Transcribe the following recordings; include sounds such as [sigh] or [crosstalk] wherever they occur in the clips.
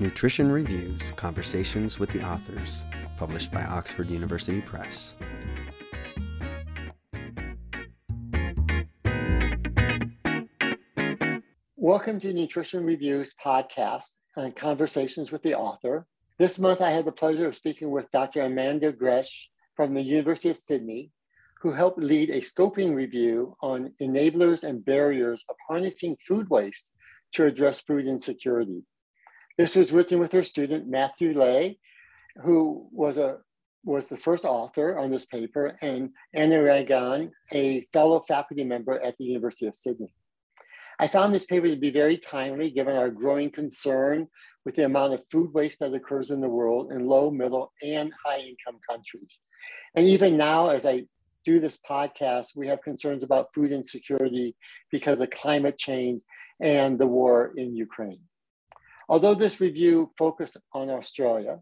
Nutrition Reviews Conversations with the Authors, published by Oxford University Press. Welcome to Nutrition Reviews podcast and Conversations with the Author. This month, I had the pleasure of speaking with Dr. Amanda Grech from the University of Sydney, who helped lead a scoping review on enablers and barriers of harnessing food waste to address food insecurity. This was written with her student, Matthew Lay, who was a was the first author on this paper, and Anna Rangan, a fellow faculty member at the University of Sydney. I found this paper to be very timely given our growing concern with the amount of food waste that occurs in the world in low, middle, and high income countries. And even now, as I do this podcast, we have concerns about food insecurity because of climate change and the war in Ukraine. Although this review focused on Australia,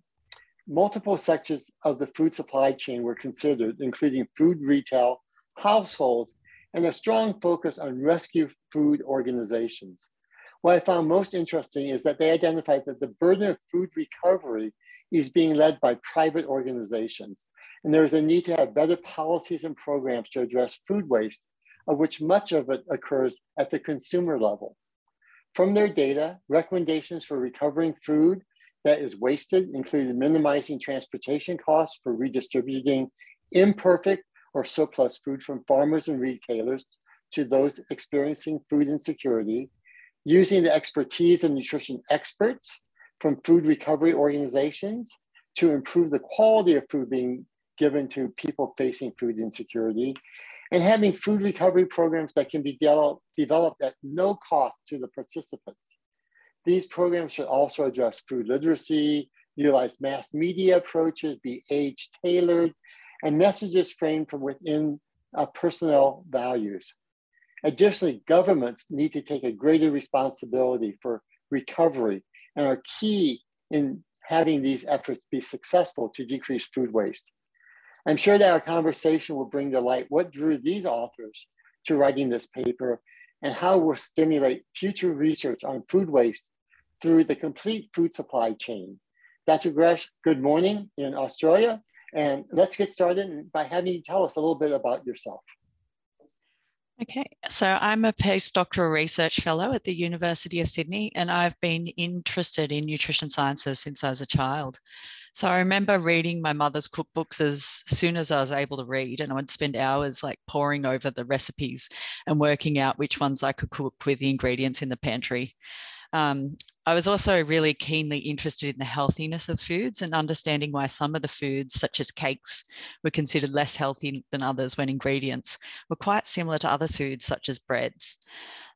multiple sections of the food supply chain were considered, including food retail, households, and a strong focus on rescue food organizations. What I found most interesting is that they identified that the burden of food recovery is being led by private organizations. And there is a need to have better policies and programs to address food waste, of which much of it occurs at the consumer level. From their data, recommendations for recovering food that is wasted included minimizing transportation costs for redistributing imperfect or surplus food from farmers and retailers to those experiencing food insecurity, using the expertise of nutrition experts from food recovery organizations to improve the quality of food being given to people facing food insecurity, and having food recovery programs that can be de developed at no cost to the participants. These programs should also address food literacy, utilize mass media approaches, be age tailored, and messages framed from within uh, personnel values. Additionally, governments need to take a greater responsibility for recovery and are key in having these efforts be successful to decrease food waste. I'm sure that our conversation will bring to light what drew these authors to writing this paper and how we'll stimulate future research on food waste through the complete food supply chain. Dr. Grech, good morning in Australia. And let's get started by having you tell us a little bit about yourself. Okay, so I'm a postdoctoral research fellow at the University of Sydney, and I've been interested in nutrition sciences since I was a child. So I remember reading my mother's cookbooks as soon as I was able to read, and I would spend hours like poring over the recipes and working out which ones I could cook with the ingredients in the pantry. Um, I was also really keenly interested in the healthiness of foods and understanding why some of the foods, such as cakes, were considered less healthy than others when ingredients were quite similar to other foods, such as breads.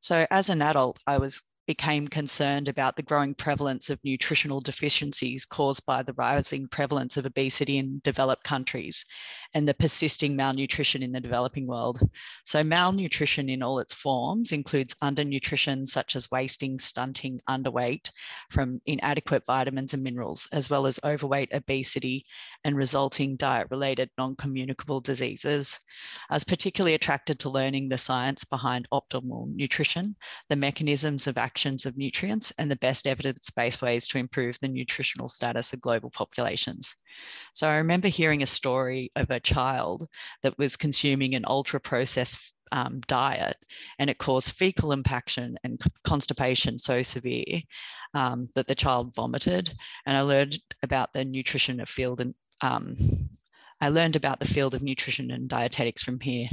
So, as an adult, I was became concerned about the growing prevalence of nutritional deficiencies caused by the rising prevalence of obesity in developed countries and the persisting malnutrition in the developing world. So, malnutrition in all its forms includes undernutrition, such as wasting, stunting, underweight from inadequate vitamins and minerals, as well as overweight, obesity, and resulting diet related non communicable diseases. I was particularly attracted to learning the science behind optimal nutrition, the mechanisms of actions of nutrients, and the best evidence based ways to improve the nutritional status of global populations. So I remember hearing a story of a child that was consuming an ultra processed um, diet and it caused fecal impaction and constipation so severe um, that the child vomited. And I learned about the nutrition of field and um, I learned about the field of nutrition and dietetics from here.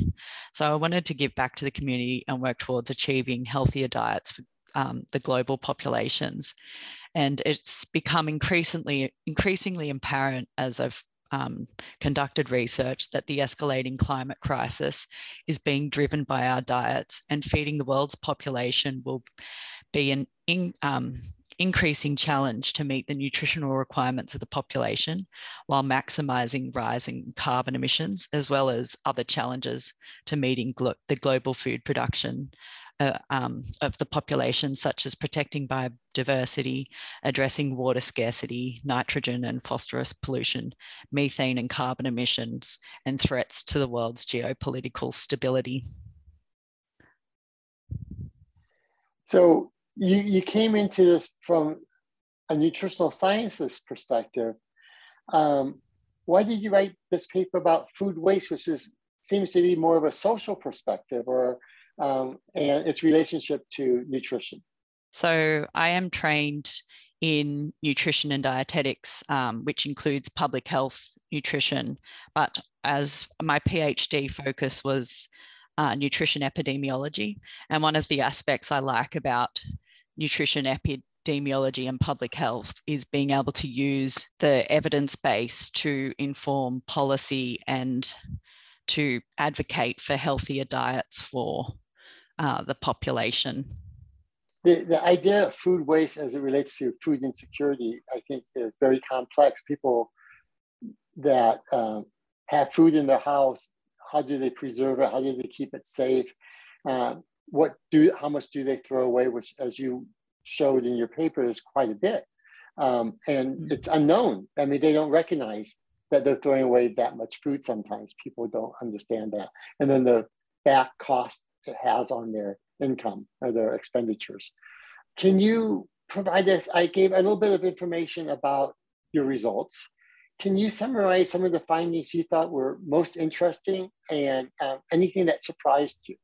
So I wanted to give back to the community and work towards achieving healthier diets for um, the global populations. And it's become increasingly increasingly apparent as I've um, conducted research that the escalating climate crisis is being driven by our diets, and feeding the world's population will be an in, um, increasing challenge to meet the nutritional requirements of the population while maximizing rising carbon emissions, as well as other challenges to meeting glo the global food production uh, um, of the population, such as protecting biodiversity, addressing water scarcity, nitrogen and phosphorus pollution, methane and carbon emissions, and threats to the world's geopolitical stability. So you, you came into this from a nutritional sciences perspective, um, why did you write this paper about food waste, which is seems to be more of a social perspective or um, and its relationship to nutrition? So I am trained in nutrition and dietetics, um, which includes public health nutrition. But as my PhD focus was uh, nutrition epidemiology, and one of the aspects I like about nutrition epidemiology and public health is being able to use the evidence base to inform policy and to advocate for healthier diets for uh, the population the, the idea of food waste as it relates to food insecurity, I think, is very complex. People that um, have food in their house, how do they preserve it? How do they keep it safe? Um, what do how much do they throw away? Which, as you showed in your paper, is quite a bit, um, and mm-hmm. it's unknown. I mean, they don't recognize that they're throwing away that much food. Sometimes people don't understand that, and then the back cost it has on their income or their expenditures. Can you provide us? I gave a little bit of information about your results. Can you summarize some of the findings you thought were most interesting and um, anything that surprised you?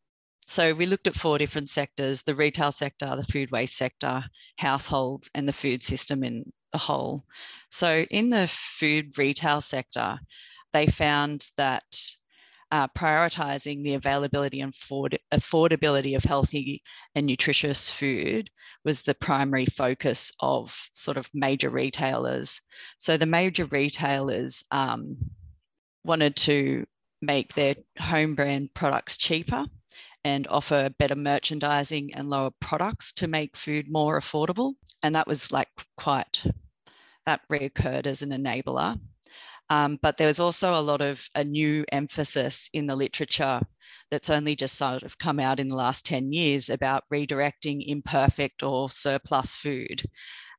So we looked at four different sectors, the retail sector, the food waste sector, households, and the food system in the whole. So in the food retail sector, they found that uh, prioritizing the availability and afford- affordability of healthy and nutritious food was the primary focus of sort of major retailers. So the major retailers um, wanted to make their home brand products cheaper and offer better merchandising and lower products to make food more affordable. And that was like quite, that reoccurred as an enabler. Um, but there was also a lot of a new emphasis in the literature that's only just sort of come out in the last 10 years about redirecting imperfect or surplus food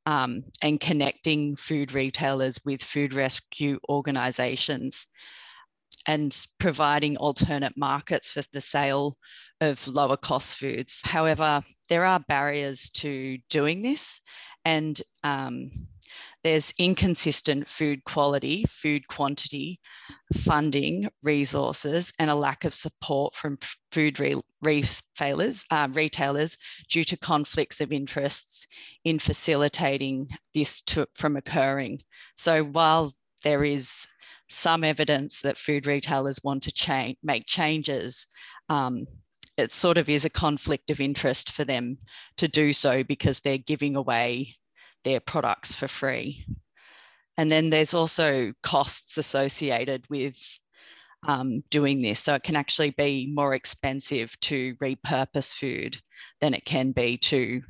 um, and connecting food retailers with food rescue organizations and providing alternate markets for the sale of lower cost foods. However, there are barriers to doing this. And um, there's inconsistent food quality, food quantity, funding, resources, and a lack of support from food re- retailers, uh, retailers due to conflicts of interests in facilitating this to, from occurring. So while there is some evidence that food retailers want to change, make changes, um, it sort of is a conflict of interest for them to do so because they're giving away their products for free. And then there's also costs associated with um, doing this. So it can actually be more expensive to repurpose food than it can be to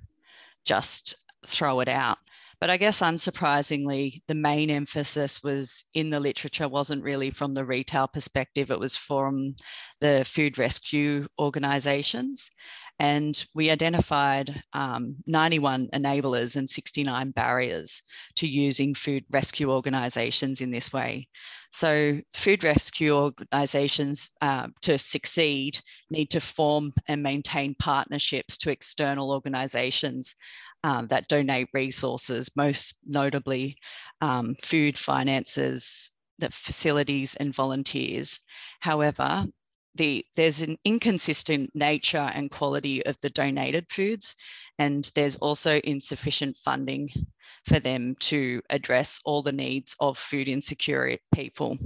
just throw it out. But I guess unsurprisingly, the main emphasis was in the literature wasn't really from the retail perspective, it was from the food rescue organisations. And we identified um, 91 enablers and 69 barriers to using food rescue organisations in this way. So, food rescue organisations uh, to succeed need to form and maintain partnerships to external organisations um, that donate resources, most notably um, food finances, the facilities and volunteers. However, the, there's an inconsistent nature and quality of the donated foods, and there's also insufficient funding for them to address all the needs of food insecure people.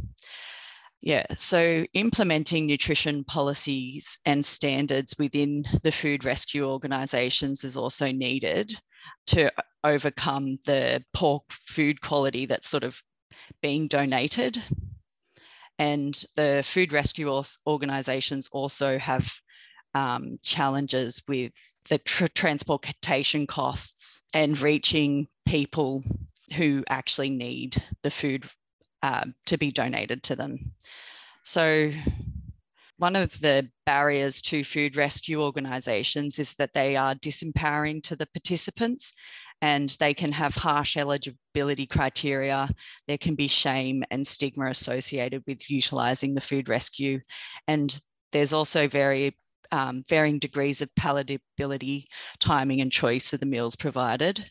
Yeah, so implementing nutrition policies and standards within the food rescue organisations is also needed to overcome the poor food quality that's sort of being donated and the food rescue organisations also have um, challenges with the tr- transportation costs and reaching people who actually need the food uh, to be donated to them. So, one of the barriers to food rescue organisations is that they are disempowering to the participants and they can have harsh eligibility criteria. There can be shame and stigma associated with utilising the food rescue. And there's also very um, varying degrees of palatability, timing, and choice of the meals provided.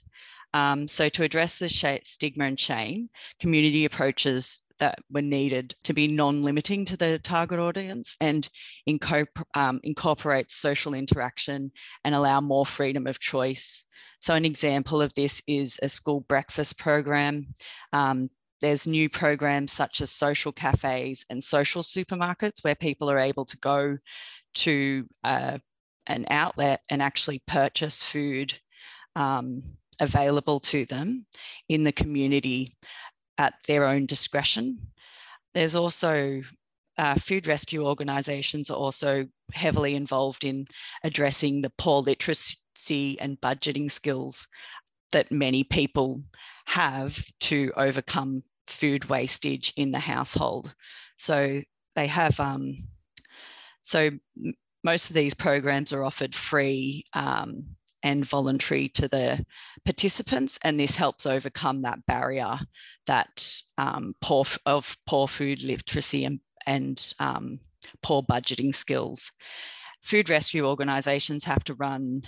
Um, so to address the stigma and shame, community approaches that were needed to be non-limiting to the target audience and um, incorporate social interaction and allow more freedom of choice. So an example of this is a school breakfast program. Um, there's new programs such as social cafes and social supermarkets where people are able to go to uh, an outlet and actually purchase food um, available to them in the community at their own discretion. There's also uh, food rescue organisations are also heavily involved in addressing the poor literacy and budgeting skills that many people have to overcome food wastage in the household. So they have, um, so most of these programs are offered free um, and voluntary to the participants, and this helps overcome that barrier that um, poor of poor food literacy and, and um, poor budgeting skills. Food rescue organisations have to run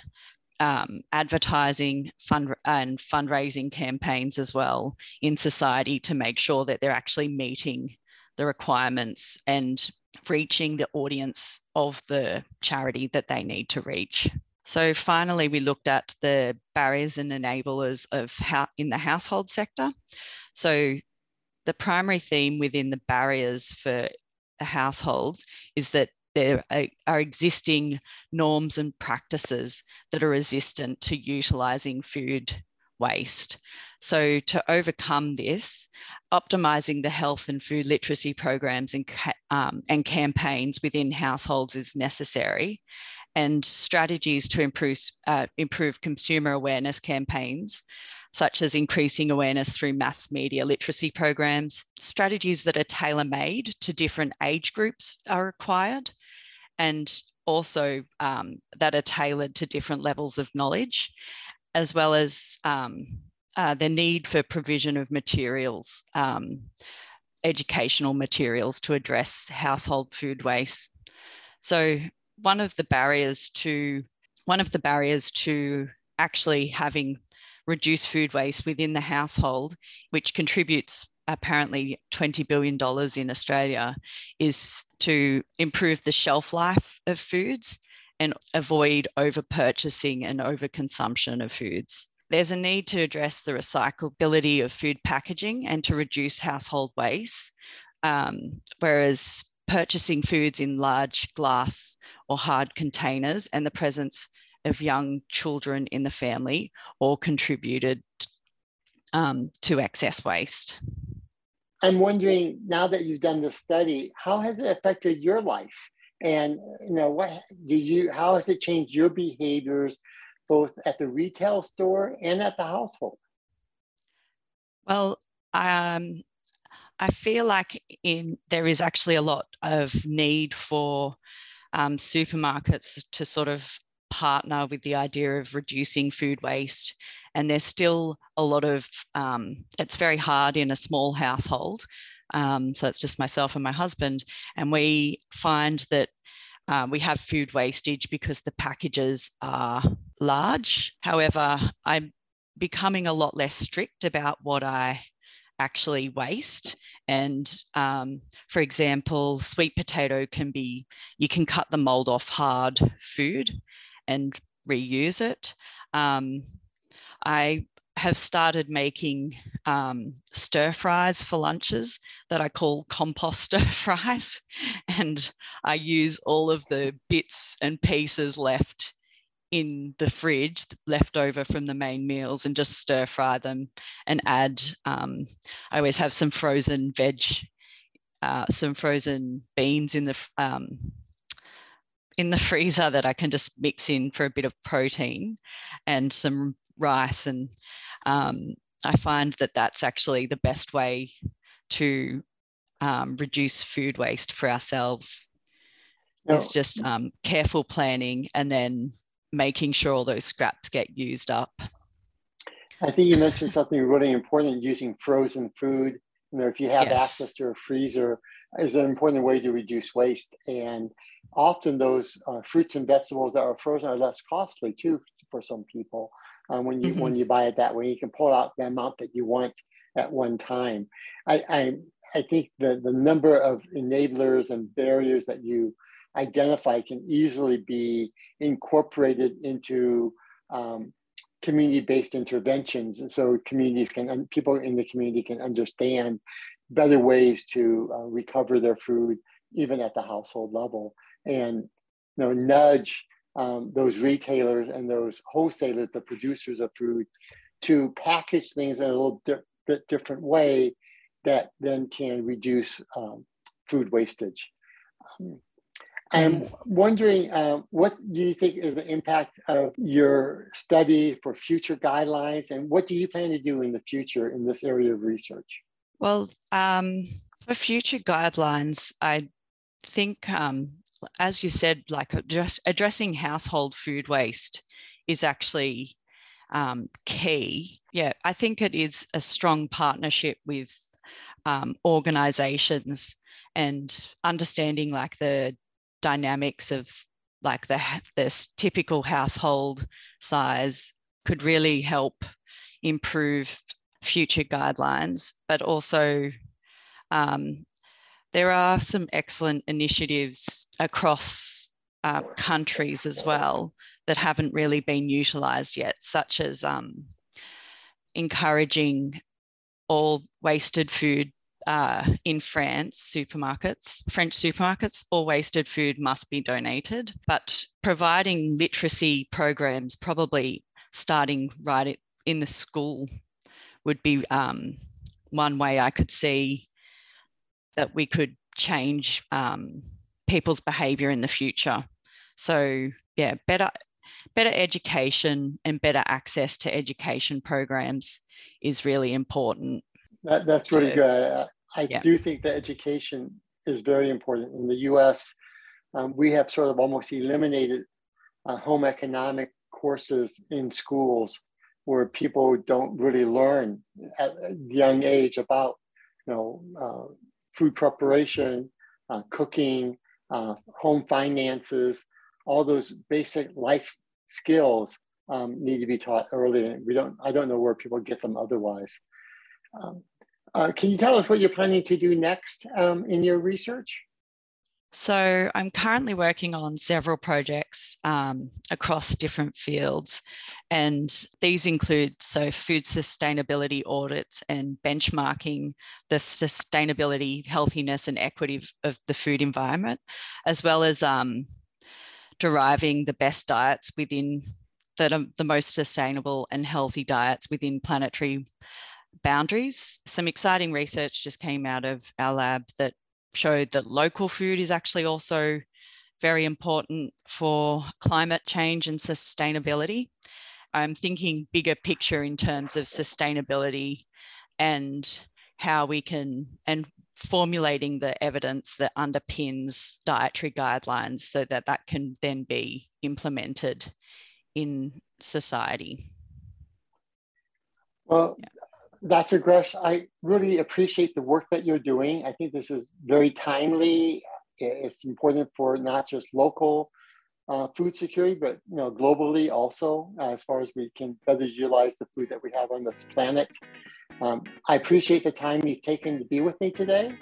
um, advertising fund and fundraising campaigns as well in society to make sure that they're actually meeting the requirements and reaching the audience of the charity that they need to reach. So finally, we looked at the barriers and enablers of how in the household sector. So the primary theme within the barriers for the households is that there are existing norms and practices that are resistant to utilising food waste. So to overcome this, optimising the health and food literacy programs and, um, and campaigns within households is necessary and strategies to improve, uh, improve consumer awareness campaigns, such as increasing awareness through mass media literacy programs. Strategies that are tailor made to different age groups are required, and also um, that are tailored to different levels of knowledge, as well as um, uh, the need for provision of materials, um, educational materials to address household food waste. So one of the barriers to one of the barriers to actually having reduced food waste within the household, which contributes apparently $20 billion in Australia, is to improve the shelf life of foods and avoid over purchasing and over consumption of foods. There's a need to address the recyclability of food packaging and to reduce household waste. Um, whereas purchasing foods in large glass or hard containers and the presence of young children in the family all contributed um, to excess waste. I'm wondering now that you've done this study, how has it affected your life? And you know, what do you? How has it changed your behaviors, both at the retail store and at the household? Well, I um, I feel like in there is actually a lot of need for um, supermarkets to sort of partner with the idea of reducing food waste. And there's still a lot of, um, it's very hard in a small household. Um, so it's just myself and my husband. And we find that uh, we have food wastage because the packages are large. However, I'm becoming a lot less strict about what I actually waste. And um, for example, sweet potato can be, you can cut the mold off hard food and reuse it. Um, I have started making um, stir fries for lunches that I call compost [laughs] stir fries. And I use all of the bits and pieces left in the fridge left over from the main meals and just stir fry them and add um, i always have some frozen veg uh, some frozen beans in the um, in the [laughs] freezer that i can just mix in for a bit of protein and some rice and um, i find that that's actually the best way to um, reduce food waste for ourselves no. it's just um, careful planning and then making sure all those scraps get used up. I think you mentioned something really important using frozen food. You know, if you have yes. access to a freezer, is an important way to reduce waste. And often those uh, fruits and vegetables that are frozen are less costly too for some people. um, when you mm-hmm. when you buy it that way. You can pull out the amount that you want at one time. I I, I think the the number of enablers and barriers that you identify can easily be incorporated into um, community-based interventions, and so communities can people in the community can understand better ways to uh, recover their food even at the household level and you know nudge um, those retailers and those wholesalers, the producers of food, to package things in a little di- bit different way that then can reduce um, food wastage. Um, I'm wondering, uh, what do you think is the impact of your study for future guidelines, and what do you plan to do in the future in this area of research? Well, um, for future guidelines, I think um, as you said, like address, addressing household food waste is actually um, key. Yeah, I think it is a strong partnership with um, organizations and understanding like the dynamics of like the this typical household size could really help improve future guidelines, but also um, there are some excellent initiatives across uh, countries as well that haven't really been utilised yet, such as um, encouraging all wasted food uh, in France supermarkets, French supermarkets, all wasted food must be donated. But providing literacy programs, probably starting right in the school, would be um, one way I could see that we could change um, people's behavior in the future. So yeah, better better education and better access to education programs is really important. That, that's really good. I, I yeah. do think that education is very important. In the US, um, we have sort of almost eliminated uh, home economic courses in schools where people don't really learn at a young age about you know uh, food preparation, uh, cooking, uh, home finances, all those basic life skills um, need to be taught early. We don't, I don't know where people get them otherwise. Um, uh, can you tell us what you're planning to do next um, in your research? So I'm currently working on several projects um, across different fields, and these include so food sustainability audits and benchmarking the sustainability, healthiness, and equity of the food environment, as well as um, deriving the best diets within that are the most sustainable and healthy diets within planetary boundaries. Some exciting research just came out of our lab that showed that local food is actually also very important for climate change and sustainability. I'm thinking bigger picture in terms of sustainability and how we can, and formulating the evidence that underpins dietary guidelines so that that can then be implemented in society. Well, yeah. Dr. Grech, I really appreciate the work that you're doing. I think this is very timely. It's important for not just local uh, food security, but you know, globally also, uh, as far as we can better utilize the food that we have on this planet. Um, I appreciate the time you've taken to be with me today,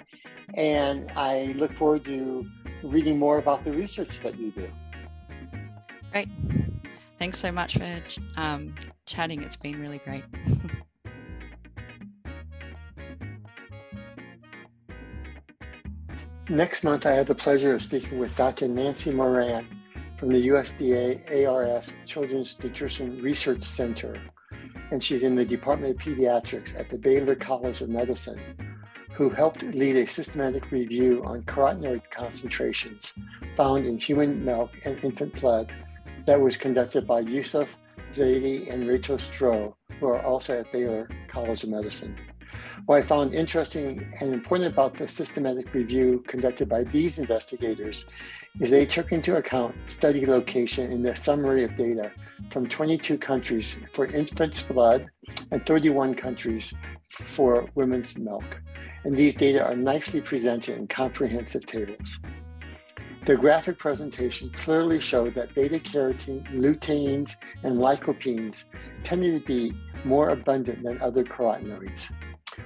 and I look forward to reading more about the research that you do. Great. Thanks so much for um, chatting. It's been really great. [laughs] Next month, I had the pleasure of speaking with Dr. Nancy Moran from the USDA ARS Children's Nutrition Research Center, and she's in the Department of Pediatrics at the Baylor College of Medicine, who helped lead a systematic review on carotenoid concentrations found in human milk and infant blood that was conducted by Yusuf Zaidi and Rachel Stroh, who are also at Baylor College of Medicine. What I found interesting and important about the systematic review conducted by these investigators is they took into account study location in their summary of data from 22 countries for infants' blood and 31 countries for women's milk. And these data are nicely presented in comprehensive tables. The graphic presentation clearly showed that beta carotene, luteins, and lycopenes tended to be more abundant than other carotenoids.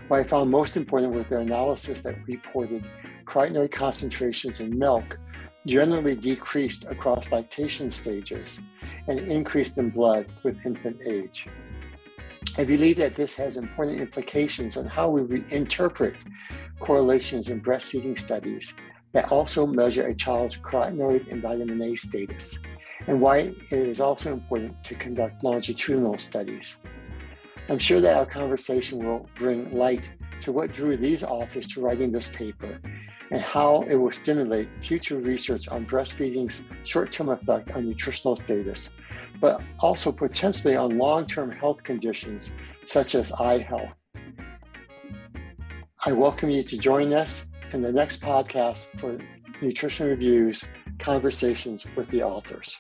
What I found most important was their analysis that reported carotenoid concentrations in milk generally decreased across lactation stages and increased in blood with infant age. I believe that this has important implications on how we interpret correlations in breastfeeding studies that also measure a child's carotenoid and vitamin A status, and why it is also important to conduct longitudinal studies. I'm sure that our conversation will bring light to what drew these authors to writing this paper and how it will stimulate future research on breastfeeding's short term effect on nutritional status, but also potentially on long term health conditions such as eye health. I welcome you to join us in the next podcast for Nutrition Reviews Conversations with the Authors.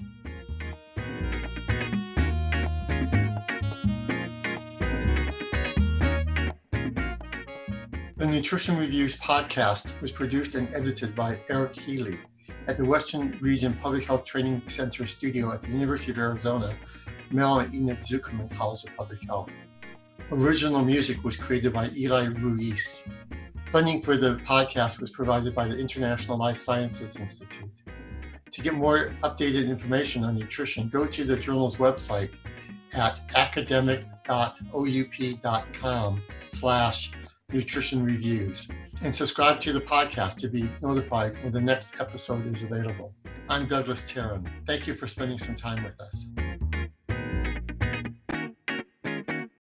The Nutrition Reviews podcast was produced and edited by Eric Healy at the Western Region Public Health Training Center studio at the University of Arizona, Mel and Enid Zuckerman College of Public Health. Original music was created by Eli Ruiz. Funding for the podcast was provided by the International Life Sciences Institute. To get more updated information on nutrition, go to the journal's website at academic.oup.com slash nutrition reviews and subscribe to the podcast to be notified when the next episode is available. I'm Douglas Taren. Thank you for spending some time with us.